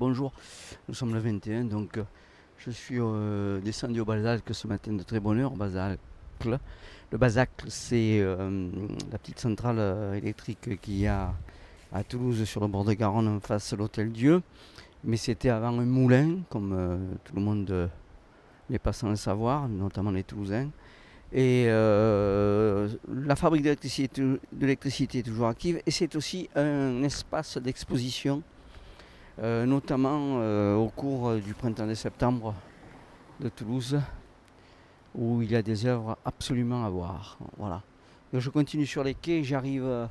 Bonjour, nous sommes le 21, donc euh, je suis euh, descendu au Basacle ce matin de très bonne heure. Le Basacle, c'est euh, la petite centrale électrique qu'il y a à Toulouse sur le bord de Garonne en face de l'Hôtel Dieu. Mais c'était avant un moulin, comme tout le monde n'est pas sans le savoir, notamment les Toulousains. Et la fabrique d'électricité est toujours active et c'est aussi un espace d'exposition notamment euh, au cours euh, du printemps de septembre de Toulouse, où il y a des œuvres absolument à voir. Voilà. Je continue sur les quais, j'arrive, euh,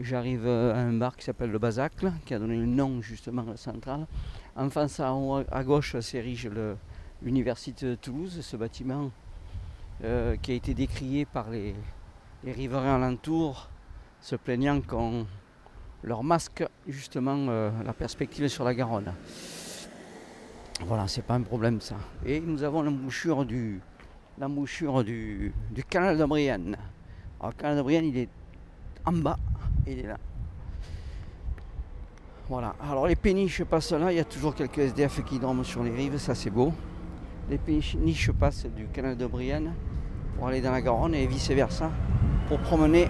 j'arrive euh, à un bar qui s'appelle le Basacle, qui a donné le nom justement à la centrale. En face à, gauche s'érige l'université de Toulouse, ce bâtiment euh, qui a été décrié par les, les riverains alentours, se plaignant qu'on leur masque justement euh, la perspective sur la Garonne. Voilà, c'est pas un problème ça. Et nous avons l'embouchure du, du canal de Brienne. Alors, le canal de Brienne, il est en bas, il est là. Voilà, alors les péniches passent là, il y a toujours quelques SDF qui dorment sur les rives, ça c'est beau. Les péniches passent du canal de Brienne pour aller dans la Garonne et vice versa pour promener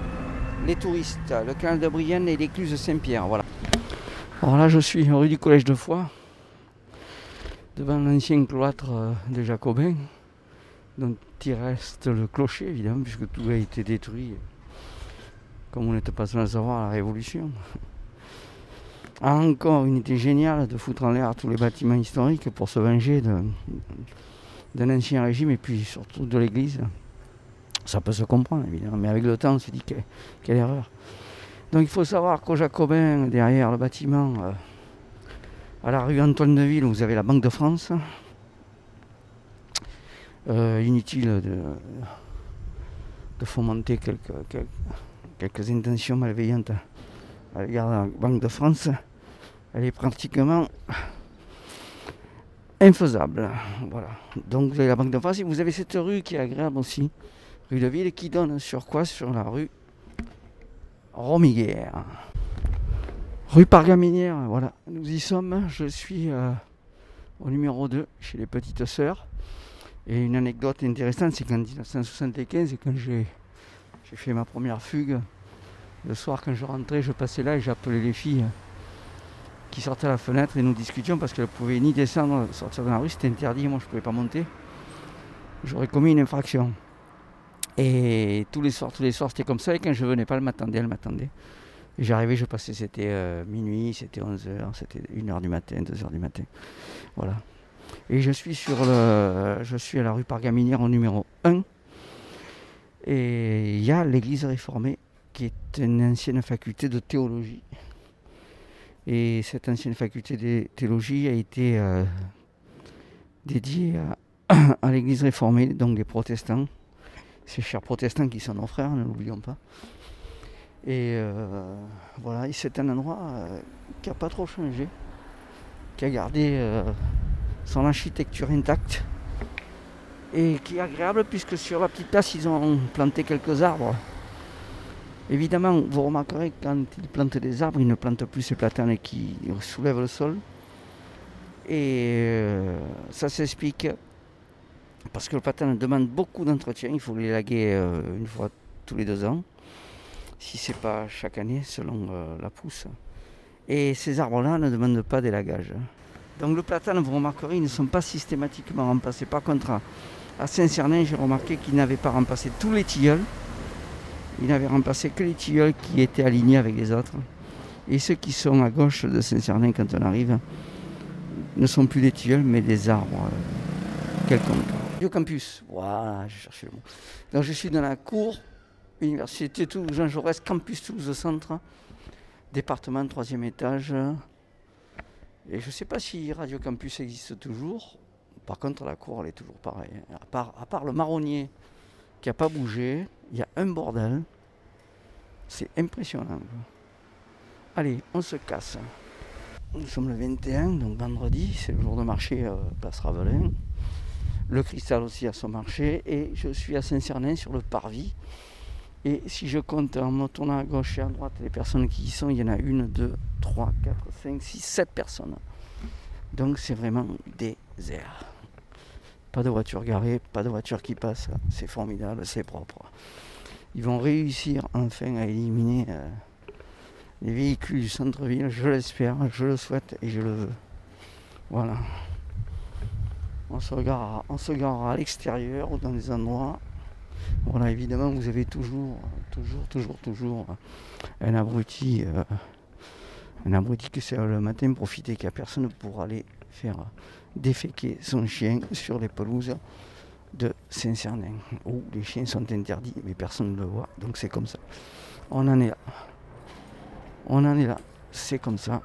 les touristes, le canal de Brienne et l'écluse Saint-Pierre. Voilà. Alors là, je suis rue du Collège de Foix, devant l'ancien cloître euh, des Jacobins, dont il reste le clocher, évidemment, puisque tout a été détruit, comme on n'était pas sans le savoir, à la Révolution. Encore une idée géniale de foutre en l'air tous les bâtiments historiques pour se venger de- d'un ancien régime et puis surtout de l'Église. Ça peut se comprendre, évidemment, mais avec le temps, on se dit que- quelle erreur. Donc il faut savoir qu'au Jacobin, derrière le bâtiment, euh, à la rue Antoine Deville, vous avez la Banque de France. Euh, inutile de, de fomenter quelques, quelques, quelques intentions malveillantes à l'égard de la Banque de France. Elle est pratiquement infaisable. Voilà. Donc vous avez la Banque de France et vous avez cette rue qui est agréable aussi, rue de Ville, qui donne sur quoi Sur la rue Romiguère. Rue Pargaminière, voilà, nous y sommes. Je suis euh, au numéro 2 chez les petites sœurs. Et une anecdote intéressante, c'est qu'en 1975, quand j'ai fait ma première fugue, le soir quand je rentrais, je passais là et j'appelais les filles qui sortaient à la fenêtre et nous discutions parce qu'elles ne pouvaient ni descendre, sortir dans la rue, c'était interdit, moi je ne pouvais pas monter. J'aurais commis une infraction. Et tous les soirs, tous les soirs, c'était comme ça. Et quand je venais pas, elle m'attendait, elle m'attendait. J'arrivais, je passais, c'était euh, minuit, c'était 11h, c'était 1h du matin, 2h du matin. Voilà. Et je suis sur le. Je suis à la rue Pargaminière au numéro 1. Et il y a l'église réformée, qui est une ancienne faculté de théologie. Et cette ancienne faculté de théologie a été euh, dédiée à l'église réformée, donc des protestants ces chers protestants qui sont nos frères, ne l'oublions pas. Et euh, voilà, c'est un endroit euh, qui n'a pas trop changé, qui a gardé euh, son architecture intacte et qui est agréable puisque sur la petite place ils ont planté quelques arbres. Évidemment, vous remarquerez que quand ils plantent des arbres, ils ne plantent plus ces platanes qui soulèvent le sol. Et ça s'explique parce que le platane demande beaucoup d'entretien. Il faut l'élaguer euh, une fois tous les deux ans, si c'est pas chaque année, selon euh, la pousse. Et ces arbres-là ne demandent pas d'élagage. Donc le platane, vous remarquerez, ils ne sont pas systématiquement remplacés. Par contre, à, à Saint-Cernin, j'ai remarqué qu'ils n'avaient pas remplacé tous les tilleuls. Ils n'avaient remplacé que les tilleuls qui étaient alignés avec les autres. Et ceux qui sont à gauche de Saint-Cernin, quand on arrive, ne sont plus des tilleuls, mais des arbres euh, quelconques. Radio Campus, voilà, je cherchais le mot. Donc je suis dans la cour, Université Toulouse, Jean Jaurès, Campus Toulouse Centre, département, troisième étage. Et je ne sais pas si Radio Campus existe toujours. Par contre, la cour, elle est toujours pareille. À part, le marronnier qui n'a pas bougé, il y a un bordel. C'est impressionnant. Allez, on se casse. Nous sommes le 21, donc vendredi, c'est le jour de marché euh, Place Ravelin. Le cristal aussi à son marché. Et je suis à Saint-Cernin sur le parvis. Et si je compte en me tournant à gauche et à droite les personnes qui y sont, il y en a une, deux, trois, quatre, cinq, six, sept personnes. Donc c'est vraiment désert. Pas de voiture garée, pas de voiture qui passe. C'est formidable, c'est propre. Ils vont réussir enfin à éliminer euh, les véhicules du centre-ville. Je l'espère, je le souhaite et je le veux. Voilà. On se garera à l'extérieur ou dans des endroits. Voilà, évidemment, vous avez toujours, toujours, toujours, toujours un abruti, euh, un abruti que c'est le matin profiter qu'il n'y a personne pour aller faire déféquer son chien sur les pelouses de Saint-Cernin, où les chiens sont interdits, mais personne ne le voit, donc c'est comme ça. On en est là. On en est là. C'est comme ça.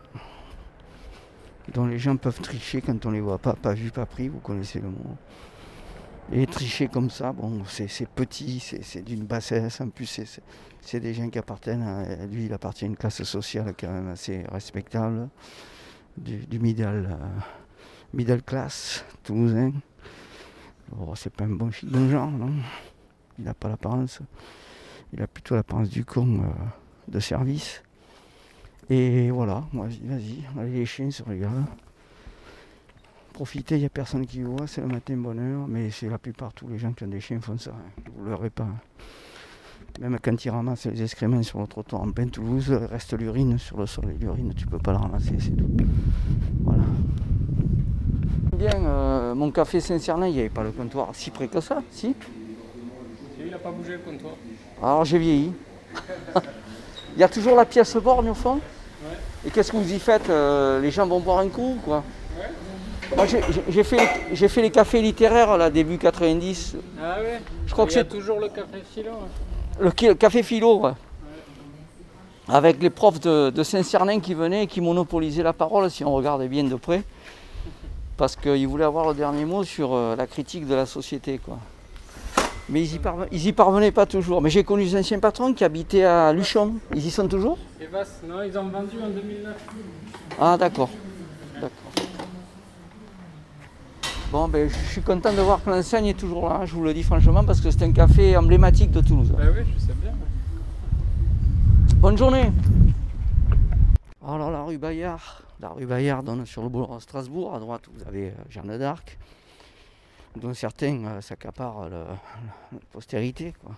Dont les gens peuvent tricher quand on les voit pas, pas vu, pas pris, vous connaissez le mot. Et tricher comme ça, bon, c'est petit, c'est d'une bassesse, en plus c'est des gens qui appartiennent à, lui, il appartient à une classe sociale quand même assez respectable, du, du middle, euh, middle class toulousain. Oh, c'est pas un bon chic de genre, non Il n'a pas l'apparence. Il a plutôt l'apparence du con euh, de service. Et voilà, vas-y, vas-y, allez les chiens se regardent. Profitez, il n'y a personne qui voit, c'est le matin bonheur, mais c'est la plupart, tous les gens qui ont des chiens font ça, hein. vous ne l'aurez pas. Même quand ils ramassent les excréments sur le trottoir en plein Toulouse, il reste l'urine sur le sol. L'urine, tu peux pas la ramasser, c'est tout. Voilà. Bien, euh, mon café Saint-Cernin, il n'y avait pas le comptoir si près que ça, si? Il n'a pas bougé le comptoir. Alors j'ai vieilli. il y a toujours la pièce borgne au fond? Et qu'est-ce que vous y faites euh, Les gens vont boire un coup quoi. Moi j'ai- fait, les cafés littéraires là, début 90. Ah ouais Je crois Il que c'est- toujours le café philo. hein. Le, café philo, ouais. Avec les profs de, de Saint-Cernin qui venaient et qui monopolisaient la parole si on regardait bien de près. Parce qu'ils voulaient avoir le dernier mot sur euh, la critique de la société. Quoi. Mais ils y, parve- ils y parvenaient pas toujours. Mais j'ai connu des anciens patrons qui habitaient à Luchon. Ils y sont toujours? Et non, ils ont vendu en 2009. Ah d'accord. D'accord. Bon ben je suis content de voir que l'enseigne est toujours là, je vous le dis franchement, parce que c'est un café emblématique de Toulouse. Bah oui, je sais bien. Bonne journée. Alors la rue Bayard, la rue Bayard donne sur le boulevard Strasbourg. À droite, vous avez euh, Jeanne d'Arc, dont certains euh, s'accaparent la postérité. Quoi.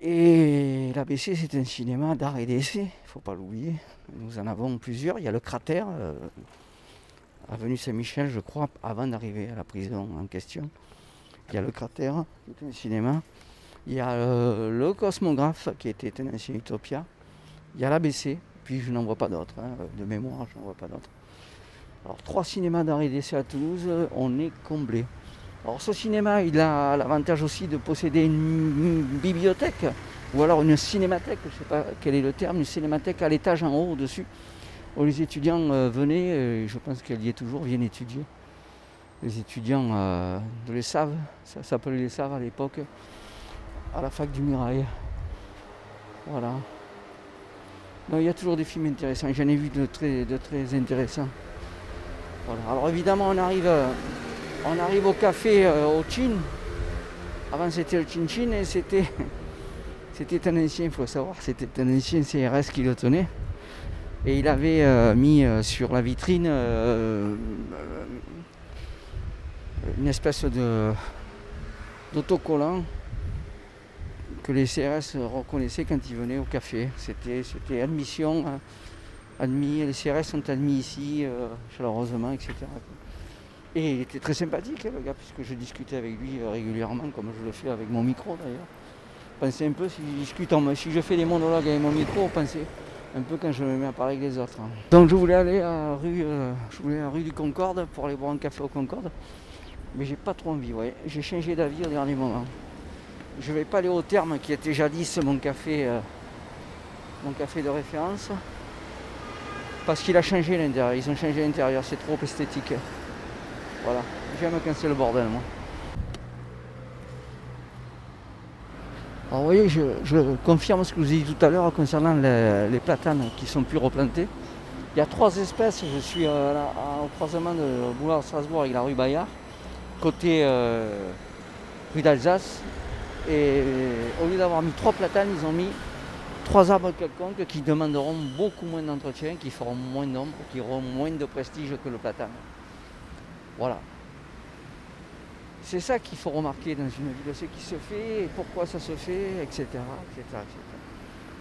Et l'ABC, c'est un cinéma d'art et d'essai, il ne faut pas l'oublier. Nous en avons plusieurs. Il y a le cratère, euh, avenue Saint-Michel, je crois, avant d'arriver à la prison en question. Il y a le cratère, c'est un cinéma. Il y a euh, le Cosmographe qui était un ancien Utopia. Il y a l'ABC, puis je n'en vois pas d'autres. hein, De mémoire, je n'en vois pas d'autres. Alors trois cinémas d'art et d'essai à Toulouse, euh, on est comblé. Alors ce cinéma, il a l'avantage aussi de posséder une, bibliothèque, ou alors une cinémathèque, je ne sais pas quel est le terme, une cinémathèque à l'étage en haut, au-dessus, où les étudiants euh, venaient, euh, je pense qu'elle y est toujours, viennent étudier. Les étudiants euh, de l'ESSAV, ça s'appelait l'ESSAV à l'époque, à la fac du Mirail. Voilà. Non, il y a toujours des films intéressants. J'en ai vu de très, de très intéressants. Alors évidemment, on arrive, euh, au café euh, au Chin. Avant c'était le Chin Chin et c'était, un ancien, il faut savoir, c'était un ancien CRS qui le tenait. Et il avait euh, mis sur la vitrine une espèce de d'autocollant que les CRS reconnaissaient quand ils venaient au café. C'était, c'était admission, hein, admis, les CRS sont admis ici, euh, chaleureusement, etc. Et il était très sympathique, hein, le gars, puisque je discutais avec lui euh, régulièrement, comme je le fais avec mon micro d'ailleurs. Pensez un peu, si je, discute en- si je fais des monologues avec mon micro, pensez un peu quand je me mets à parler avec les autres. hein. Donc je voulais aller à rue, euh, je voulais à rue du Concorde pour aller boire un café au Concorde. Mais j'ai pas trop envie. J'ai changé d'avis au dernier moment. Je vais pas aller au terme qui était jadis mon café, mon café de référence. Parce qu'il a changé l'intérieur, ils ont changé l'intérieur, c'est trop esthétique. Voilà, j'aime quand c'est le bordel moi. Alors vous voyez, je, confirme ce que vous ai dit tout à l'heure concernant les, platanes qui sont plus replantés. Il y a trois espèces, je suis euh, au croisement de boulevard Strasbourg avec la rue Bayard, côté euh, rue d'Alsace. Et au lieu d'avoir mis trois platanes, ils ont mis trois arbres quelconques qui demanderont beaucoup moins d'entretien, qui feront moins d'ombre, qui auront moins de prestige que le platane. Voilà. C'est ça qu'il faut remarquer dans une ville, ce qui se fait, pourquoi ça se fait, etc. etc.,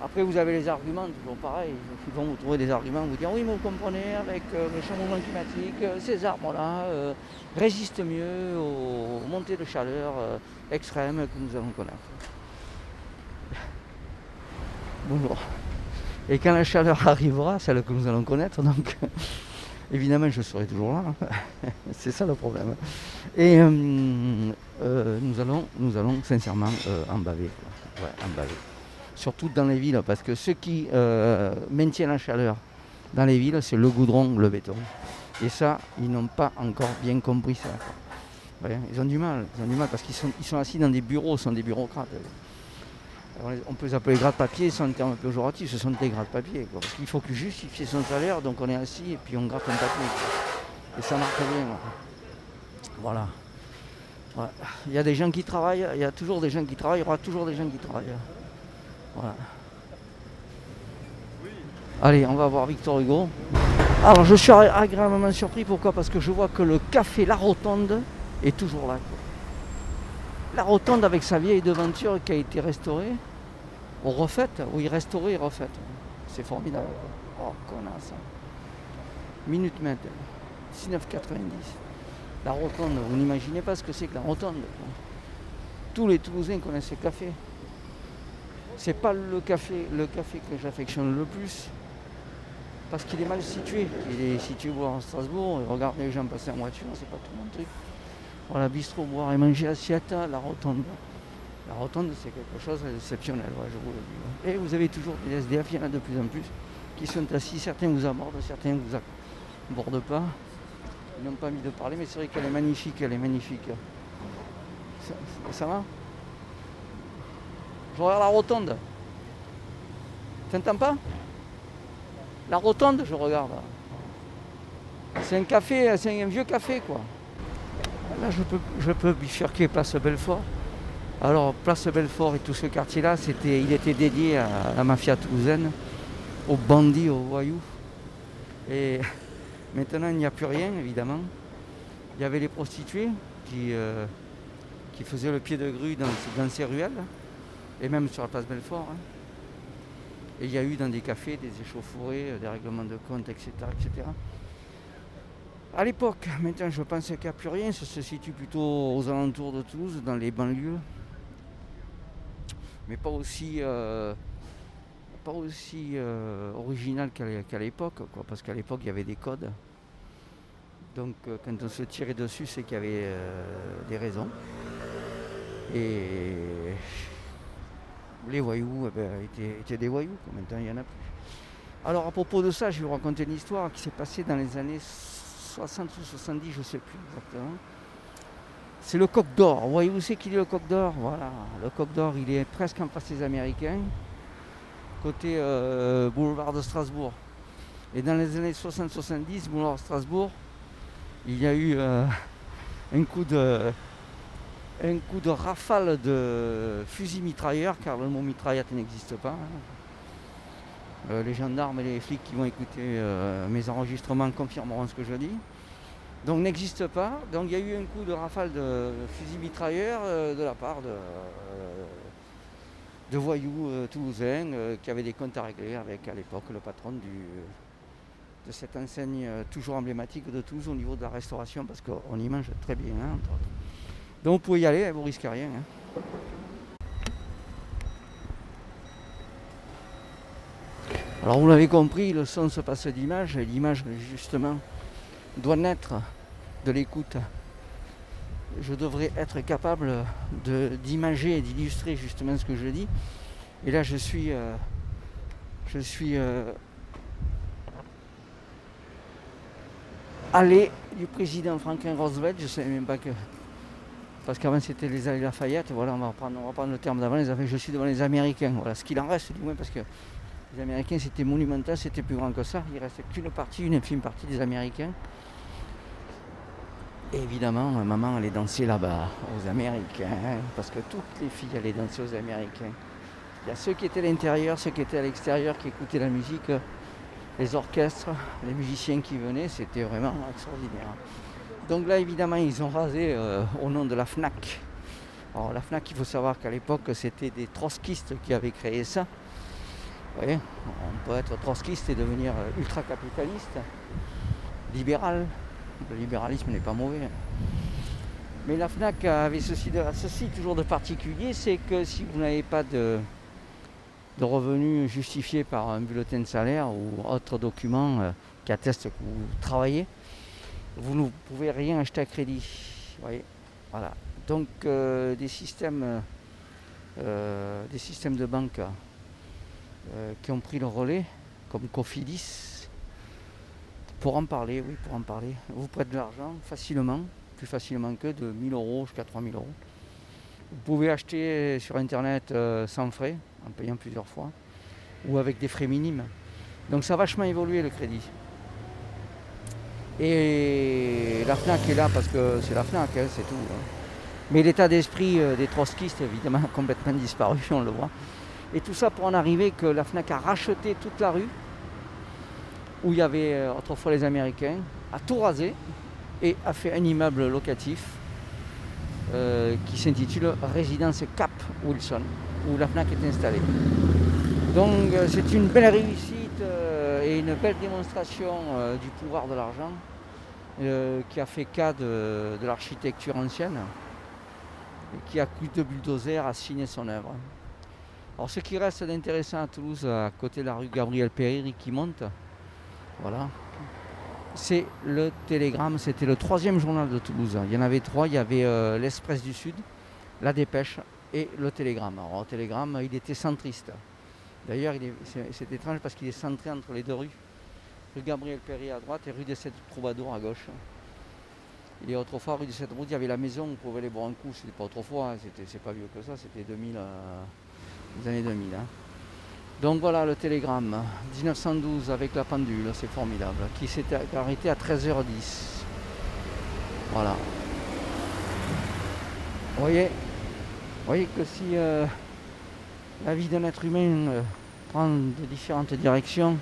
Après, vous avez les arguments, toujours pareil. Ils vont vous trouver des arguments, vous dire oui, mais vous comprenez, avec euh, le changement climatique, euh, ces arbres-là euh, résistent mieux aux montées de chaleur extrêmes que nous allons connaître. Bonjour. Et quand la chaleur arrivera, celle que nous allons connaître, donc évidemment je serai toujours là. C'est ça le problème. Et euh, euh, nous, allons, nous allons sincèrement euh, en baver. Surtout dans les villes, parce que ce qui maintient la chaleur dans les villes, c'est le goudron, le béton. Et ça, ils n'ont pas encore bien compris ça. ils ont du mal, ils ont du mal parce qu'ils sont, ils sont assis dans des bureaux, ce sont des bureaucrates on peut les appeler gratte-papier, c'est un terme péjoratif, ce sont des gratte-papier. Parce qu'il faut que justifier son salaire, donc on est assis et puis on gratte un papier. Et ça marche bien. Voilà. Il y a des gens qui travaillent, il y a toujours des gens qui travaillent, il y aura toujours des gens qui travaillent. Voilà. Allez, on va voir Victor Hugo. Alors je suis agréablement surpris, pourquoi? Parce que je vois que le café La Rotonde est toujours là la rotonde avec sa vieille devanture qui a été restaurée, ou refaite, oui, restaurée et refaite. C'est formidable. Oh, connasse. Minute mètre, 19,90. La rotonde, vous n'imaginez pas ce que c'est que la rotonde. Tous les Toulousains connaissent ce café. C'est pas le café, le café que j'affectionne le plus, parce qu'il est mal situé. Il est situé à Strasbourg, et regardez les gens passer en voiture, c'est pas tout mon truc. Voilà, bistrot, boire et manger assiette, la rotonde. La rotonde, c'est quelque chose d'exceptionnel, je vous le dis. Et vous avez toujours des SDF, il y en a de plus en plus, qui sont assis, certains vous abordent, certains ne vous abordent pas. Ils n'ont pas mis de parler, mais c'est vrai qu'elle est magnifique, elle est magnifique. Ça, va? Je regarde la rotonde. T'entends pas? La rotonde, je regarde. C'est un café, c'est un vieux café, quoi. Là, je peux, je peux bifurquer Place Belfort. Alors, Place Belfort et tout ce quartier-là, c'était, il était dédié à la mafia toulousaine, aux bandits, aux voyous. Et maintenant, il n'y a plus rien, évidemment. Il y avait les prostituées qui, euh, qui faisaient le pied de grue dans, ces ruelles, et même sur la place Belfort. Hein. Et il y a eu dans des cafés des échauffourées, des règlements de compte, etc. etc. À l'époque, maintenant je pense qu'il n'y a plus rien, ça se situe plutôt aux alentours de Toulouse, dans les banlieues. Mais pas aussi, euh, pas aussi euh, original qu'à l'époque, parce qu'à l'époque il y avait des codes. Donc euh, quand on se tirait dessus, c'est qu'il y avait des raisons. Et les voyous eh ben, étaient, des voyous, maintenant il n'y en a plus. Alors à propos de ça, je vais vous raconter une histoire qui s'est passée dans les années 60 ou 70, je ne sais plus exactement. C'est le coq d'or. Vous voyez où c'est qu'il est le coq d'or? Voilà, le coq d'or, il est presque en face des Américains, côté euh, boulevard de Strasbourg. Et dans les années 60-70, boulevard de Strasbourg, il y a eu euh, un coup de rafale de fusil mitrailleur, car le mot mitraillette n'existe pas. Hein. Euh, les gendarmes et les flics qui vont écouter euh, mes enregistrements confirmeront ce que je dis. Donc n'existe pas. Donc il y a eu un coup de rafale de fusil mitrailleur euh, de la part de, voyous toulousains qui avaient des comptes à régler avec à l'époque le patron de cette enseigne toujours emblématique de Toulouse au niveau de la restauration parce qu'on y mange très bien. Hein, Donc vous pouvez y aller, vous risquez rien. Hein. Alors vous l'avez compris, le son se passe d'image et l'image justement doit naître de l'écoute. Je devrais être capable d'imager et d'illustrer justement ce que je dis. Et là je suis euh, je suis euh, allé du président Franklin Roosevelt, je ne savais même pas que parce qu'avant c'était les allées Lafayette, voilà, on va reprendre, prendre le terme d'avant, je suis devant les Américains, voilà, ce qu'il en reste du moins parce que les Américains, c'était monumental, c'était plus grand que ça. Il restait qu'une partie, une infime partie des Américains. Et évidemment, maman allait danser là-bas, aux Américains, parce que toutes les filles allaient danser aux Américains. Il y a ceux qui étaient à l'intérieur, ceux qui étaient à l'extérieur, qui écoutaient la musique, les orchestres, les musiciens qui venaient, c'était vraiment extraordinaire. Donc là, évidemment, ils ont rasé euh, au nom de la FNAC. Alors la FNAC, il faut savoir qu'à l'époque, c'était des trotskistes qui avaient créé ça. Vous voyez, on peut être trotskiste et devenir ultra-capitaliste, libéral. Le libéralisme n'est pas mauvais. Mais la FNAC avait ceci, toujours de particulier, c'est que si vous n'avez pas de, de revenus justifiés par un bulletin de salaire ou autre document euh, qui atteste que vous travaillez, vous ne pouvez rien acheter à crédit. Voilà. Donc euh, des systèmes euh, des systèmes de banque qui ont pris le relais, comme Cofidis, pour en parler, oui, pour en parler. Vous prêtez de l'argent facilement, plus facilement que de 1000 euros jusqu'à 3000 euros. Vous pouvez acheter sur internet sans frais, en payant plusieurs fois, ou avec des frais minimes. Donc ça a vachement évolué le crédit. Et la FNAC est là parce que c'est la FNAC, hein, c'est tout. Hein. Mais l'état d'esprit euh, des trotskistes, évidemment, a complètement disparu, on le voit. Et tout ça pour en arriver que la FNAC a racheté toute la rue, où il y avait euh, autrefois les Américains, a tout rasé et a fait un immeuble locatif euh, qui s'intitule Résidence Cap Wilson, où la FNAC est installée. Donc c'est une belle réussite et une belle démonstration du pouvoir de l'argent qui a fait cas de, l'architecture ancienne et qui a coup de bulldozer à signer son œuvre. Alors ce qui reste d'intéressant à Toulouse, à côté de la rue Gabriel Péry qui monte, voilà, c'est le Télégramme. C'était le troisième journal de Toulouse. Il y en avait trois. Il y avait euh, du Sud, la Dépêche et le Télégramme. Alors le Télégramme, il était centriste. D'ailleurs, c'est étrange parce qu'il est centré entre les deux rues. Rue Gabriel Péry à droite et rue des Sept Troubadours à gauche. A autrefois, rue des Sept Routes, il y avait la maison où on pouvait aller boire un coup. C'était pas autrefois, hein. c'est pas vieux que ça, c'était 2000, euh, années 2000. Hein. Donc voilà le télégramme, 1912 avec la pendule, c'est formidable, qui s'est arrêté à 13h10. Voilà. Vous voyez, voyez que si euh, la vie d'un être humain euh, prend de différentes directions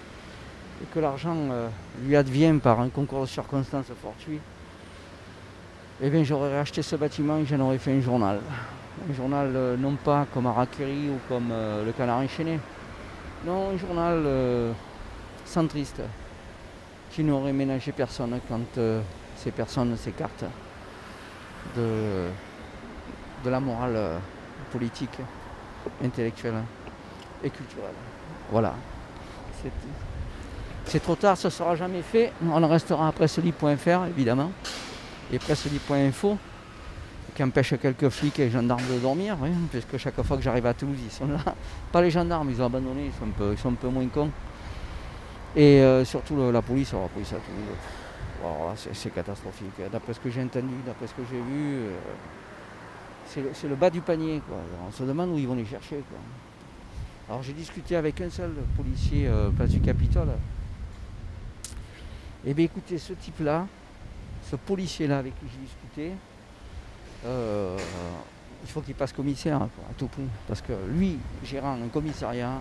et que l'argent euh, lui advient par un concours de circonstances fortuit, eh bien j'aurais acheté ce bâtiment et j'en aurais fait un journal. Un journal non pas comme Arakiri ou comme le canard enchaîné, non, un journal euh, centriste qui n'aurait ménagé personne quand euh, ces personnes s'écartent de, de la morale euh, politique, intellectuelle et culturelle. Voilà. C'est trop tard, ce ne sera jamais fait. On restera à presselit.fr évidemment et presselit.info qui empêche quelques flics et gendarmes de dormir, puisque chaque fois que j'arrive à Toulouse, ils sont là. Pas les gendarmes, ils ont abandonné, ils sont un peu, ils sont un peu moins cons. Et euh, surtout la police, la police à Toulouse, c'est catastrophique. D'après ce que j'ai entendu, d'après ce que j'ai vu, euh, c'est le, bas du panier. On se demande où ils vont les chercher. Alors j'ai discuté avec un seul policier euh, place du Capitole. Eh bien écoutez, ce type-là, ce policier-là avec qui j'ai discuté, euh, il faut qu'il passe commissaire à tout prix. Parce que lui, gérant un commissariat,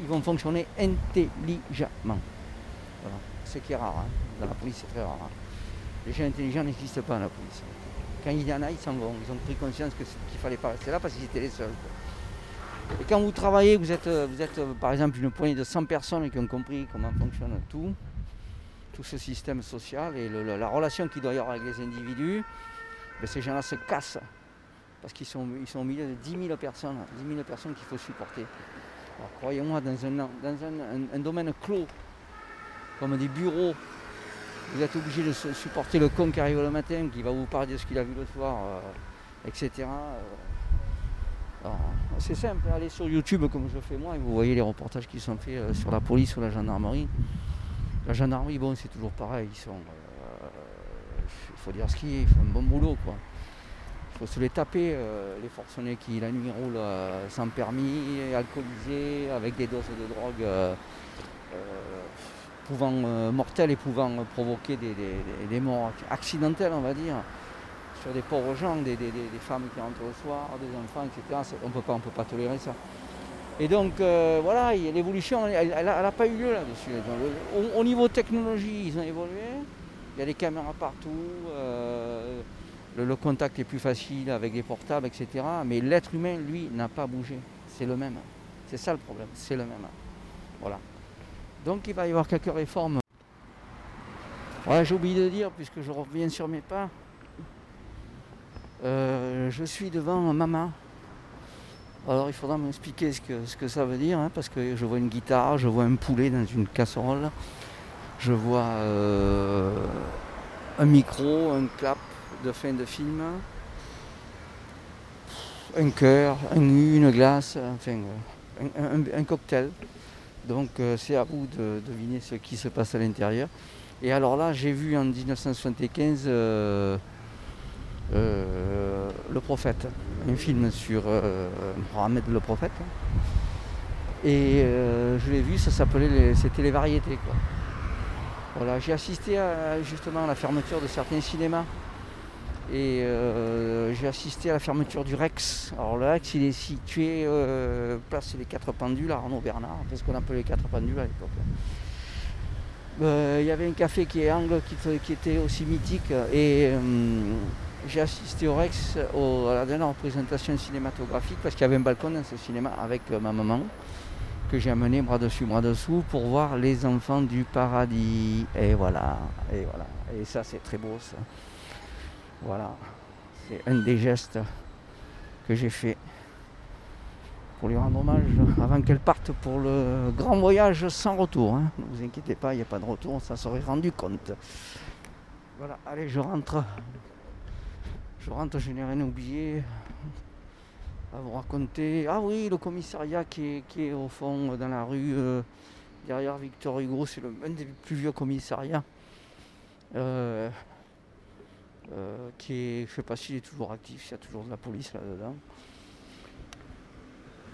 ils vont fonctionner intelligemment. Ce qui est rare. Hein. Dans la police, c'est très rare. Hein. Les gens intelligents n'existent pas dans la police. Quand il y en a, ils s'en vont. Ils ont pris conscience qu'il ne fallait pas rester là parce qu'ils étaient les seuls. Et quand vous travaillez, vous êtes, vous êtes par exemple une poignée de 100 personnes qui ont compris comment fonctionne tout, tout ce système social et la relation qu'il doit y avoir avec les individus, ces gens-là se cassent parce qu'ils sont, ils sont au milieu de 10 000 personnes, 10 000 personnes qu'il faut supporter. croyez-moi, dans, un, dans un, domaine clos, comme des bureaux, vous êtes obligé de supporter le con qui arrive le matin, qui va vous parler de ce qu'il a vu le soir, euh, etc. Euh. c'est simple, allez sur YouTube comme je fais moi et vous voyez les reportages qui sont faits euh, sur la police ou la gendarmerie. La gendarmerie, bon, c'est toujours pareil, ils sont faut dire ce qu'il est, il faut un bon boulot quoi. Il faut se les taper, euh, les forcenés qui la nuit roulent euh, sans permis, alcoolisés, avec des doses de drogue euh, pouvant mortelles et pouvant provoquer des, morts accidentelles on va dire, sur des pauvres gens, des, femmes qui rentrent le soir, des enfants, etc. On ne peut pas tolérer ça. Et donc voilà, l'évolution, elle n'a pas eu lieu là-dessus. Au, au niveau technologie, ils ont évolué. Il y a des caméras partout. euh, le, contact est plus facile avec les portables, etc. Mais l'être humain, lui, n'a pas bougé. C'est le même. C'est ça le problème, c'est le même. Voilà. Donc il va y avoir quelques réformes. Voilà, j'ai oublié de dire, puisque je reviens sur mes pas. Euh, je suis devant maman. Alors il faudra m'expliquer ce que, ce que ça veut dire, hein, parce que je vois une guitare, je vois un poulet dans une casserole, je vois euh, un micro, un clap de fin de film, un cœur, un U, une glace, enfin euh, un, cocktail. Donc euh, c'est à vous de deviner ce qui se passe à l'intérieur. Et alors là, j'ai vu en 1975 euh, euh, Le Prophète, un film sur Mohamed le Prophète. Et je l'ai vu, ça s'appelait, c'était les variétés. Voilà, j'ai assisté à, justement à la fermeture de certains cinémas. Et euh, j'ai assisté à la fermeture du Rex. Alors le Rex, il est situé euh, place des Quatre Pendules à Arnaud Bernard, c'est ce qu'on appelait les Quatre Pendules à l'époque. Euh, Il y avait un café qui est angle qui, était aussi mythique et euh, j'ai assisté au Rex à la dernière représentation cinématographique parce qu'il y avait un balcon dans ce cinéma avec ma maman que j'ai amené bras dessus bras dessous pour voir les enfants du paradis et voilà et voilà et ça c'est très beau ça voilà c'est un des gestes que j'ai fait pour lui rendre hommage avant qu'elle parte pour le grand voyage sans retour. hein. Ne vous inquiétez pas, il n'y a pas de retour, s'en serait rendu compte. Voilà, allez, je rentre. Je rentre, je n'ai rien oublié à vous raconter. Ah oui, le commissariat qui est, qui est au fond dans la rue euh, derrière Victor Hugo, c'est un des plus vieux commissariats. Euh, euh, qui est, je ne sais pas s'il est toujours actif, s'il y a toujours de la police là-dedans.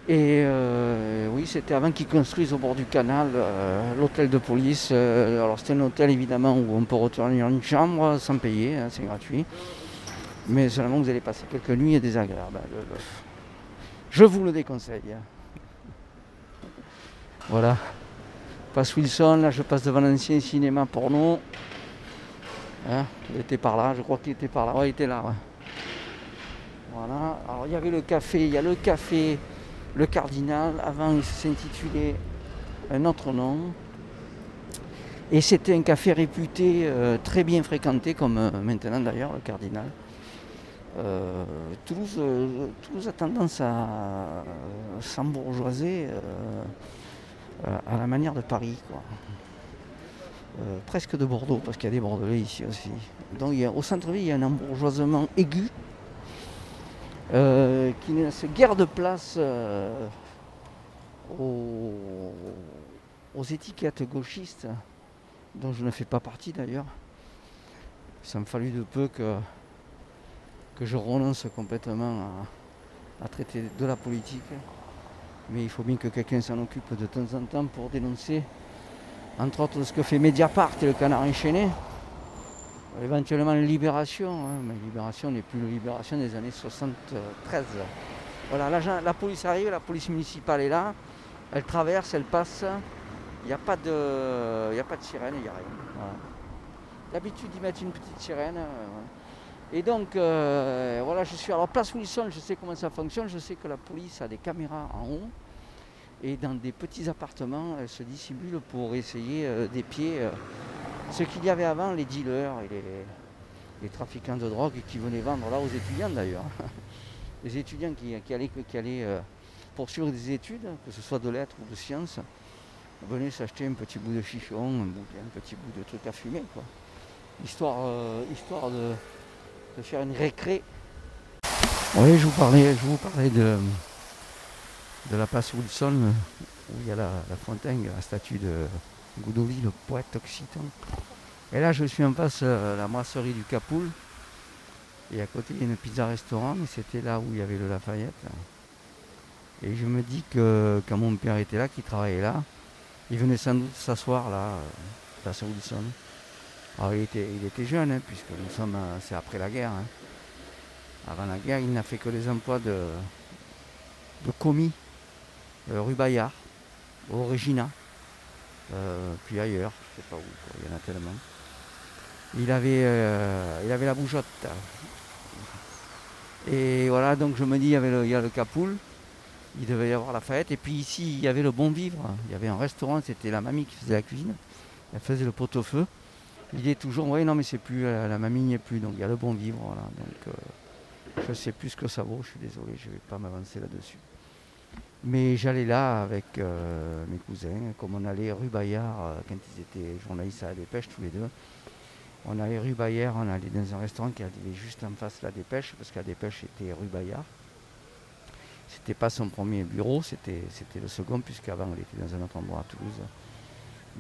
Et euh, oui, c'était avant qu'ils construisent au bord du canal euh, l'hôtel de police. Euh, alors c'était un hôtel évidemment où on peut retourner une chambre sans payer, hein, c'est gratuit. Mais seulement vous allez passer quelques nuits désagréables. Le- le- Je vous le déconseille. Voilà. Passe Wilson, là je passe devant l'ancien cinéma porno. Hein, il était par là, je crois qu'il était par là. Ouais, il était là. Voilà. Alors il y avait le café, il y a le café le Cardinal. Avant, il s'intitulait un autre nom. Et c'était un café réputé euh, très bien fréquenté, comme euh, maintenant d'ailleurs, le Cardinal. Euh, Toulouse, euh, Toulouse a tendance à euh, s'embourgeoiser à la manière de Paris. quoi. Presque de Bordeaux, parce qu'il y a des Bordelais ici aussi. Donc au centre-ville, il y a un embourgeoisement aigu qui ne laisse guère de place aux, aux étiquettes gauchistes, dont je ne fais pas partie d'ailleurs. Ça me fallut de peu que, que je renonce complètement à, traiter de la politique. Mais il faut bien que quelqu'un s'en occupe de temps en temps pour dénoncer, entre autres, ce que fait Mediapart et le canard enchaîné. Éventuellement Libération, hein, mais Libération n'est plus Libération des années 73. Voilà, la police arrive, la police municipale est là, elle traverse, elle passe, il n'y a, pas de- a pas de sirène, il n'y a rien. D'habitude, ils mettent une petite sirène. euh. Et donc, euh, voilà, je suis à la place Wilson, je sais comment ça fonctionne, je sais que la police a des caméras en haut. Et dans des petits appartements, elle se dissimule pour essayer euh, d'épier euh, ce qu'il y avait avant, les dealers et les, trafiquants de drogue qui venaient vendre là aux étudiants d'ailleurs. Les étudiants qui, allaient, euh, poursuivre des études, que ce soit de lettres ou de sciences, venaient s'acheter un petit bout de chichon, un, petit bout de truc à fumer. Quoi. Histoire, histoire de, de faire une récré. Oui, je vous parlais, je vous parlais de, de la place Wilson, euh, où il y a la, fontaine, la statue de Goudoli, le poète occitan. Et là, je suis en face de la brasserie du Capoul. Et à côté, il y a une pizza-restaurant, mais c'était là où il y avait le Lafayette. Et je me dis que quand mon père était là, qui travaillait là, il venait sans doute s'asseoir là, euh, place Wilson. Il était, jeune, hein, puisque nous sommes, euh, c'est après la guerre. hein. Avant la guerre, il n'a fait que des emplois de, commis euh, rue au Regina, euh, puis ailleurs, je sais pas où, il y en a tellement. Il avait, euh, il avait la bougeotte. Et voilà, donc je me dis, il y, avait il y a le Capoul, il devait y avoir la fête. Et puis ici, il y avait le Bon Vivre. Il y avait un restaurant, c'était la mamie qui faisait la cuisine. Elle faisait le pot-au-feu. Est toujours, oui, non, mais c'est plus, la, la mamie n'y est plus, donc il y a le Bon Vivre. Voilà, donc euh, je sais plus ce que ça vaut, je suis désolé, je ne vais pas m'avancer là-dessus. Mais j'allais là avec euh, mes cousins, comme on allait rue Bayard euh, quand ils étaient journalistes à la dépêche tous les deux. On allait rue Bayard, on allait dans un restaurant qui était juste en face de la dépêche, parce que la dépêche était rue Bayard. C'était pas son premier bureau, c'était le second, puisqu'avant elle était dans un autre endroit à Toulouse.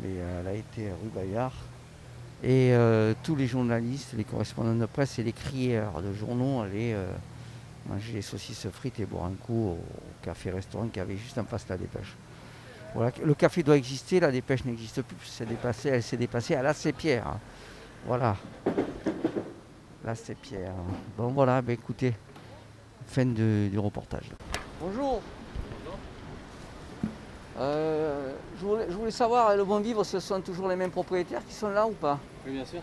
Mais euh, elle a été rue Bayard. Et euh, tous les journalistes, les correspondants de presse et les crieurs de journaux allaient euh, manger les saucisses frites et boire un coup au café-restaurant qui avait juste en face de la dépêche. Voilà, le café doit exister, la dépêche n'existe plus, c'est dépassé, elle s'est dépassée à la Pierre. Voilà. Là c'est Pierre. Bon voilà, ben, écoutez, fin de- du reportage. Bonjour. Euh, je, voulais, je voulais savoir, le bon vivre, ce sont toujours les mêmes propriétaires qui sont là ou pas Oui, bien sûr.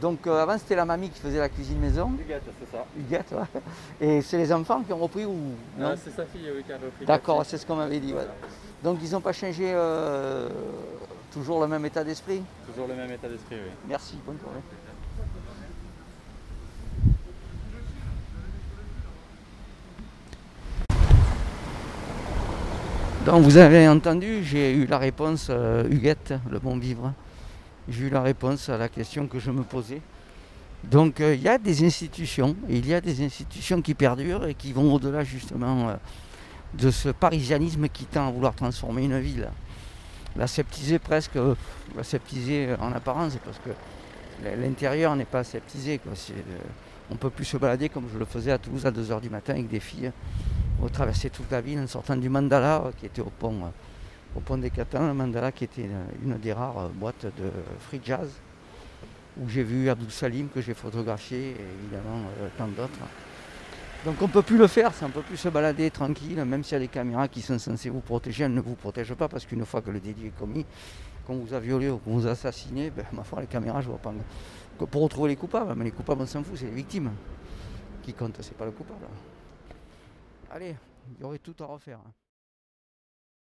Donc euh, avant c'était la mamie qui faisait la cuisine maison, Huguette, c'est ça. Huguette, ouais. Et c'est les enfants qui ont repris ou non Ah, c'est sa fille, oui, qui a repris. D'accord, c'est ce qu'on m'avait dit. ouais. Donc ils n'ont pas changé euh, toujours le même état d'esprit Toujours le même état d'esprit, oui. Merci, bonne journée. Donc vous avez entendu, j'ai eu la réponse, euh, Huguette, le bon vivre. J'ai eu la réponse à la question que je me posais. Donc euh, il y a des institutions, il y a des institutions qui perdurent et qui vont au-delà justement euh, de ce parisianisme qui tend à vouloir transformer une ville. La septiser presque, la septiser en apparence, parce que l'intérieur n'est pas aseptisé. On ne peut plus se balader comme je le faisais à Toulouse à 2h du matin avec des filles, au traverser toute la ville en sortant du Mandala euh, qui était au pont, euh, au pont des Catins, le Mandala qui était une, une des rares euh, boîtes de free jazz, où j'ai vu Abdul Salim que j'ai photographié et évidemment euh, tant d'autres. Donc on ne peut plus le faire, on ne peut plus se balader tranquille, même s'il y a des caméras qui sont censées vous protéger, elles ne vous protègent pas parce qu'une fois que le délit est commis, qu'on vous a violé ou qu'on vous a assassiné, ben, ma foi, les caméras, je vois pas. Pour retrouver les coupables, mais les coupables, on s'en fout, c'est les victimes qui comptent, c'est pas le coupable. Allez, il y aurait tout à refaire. hein.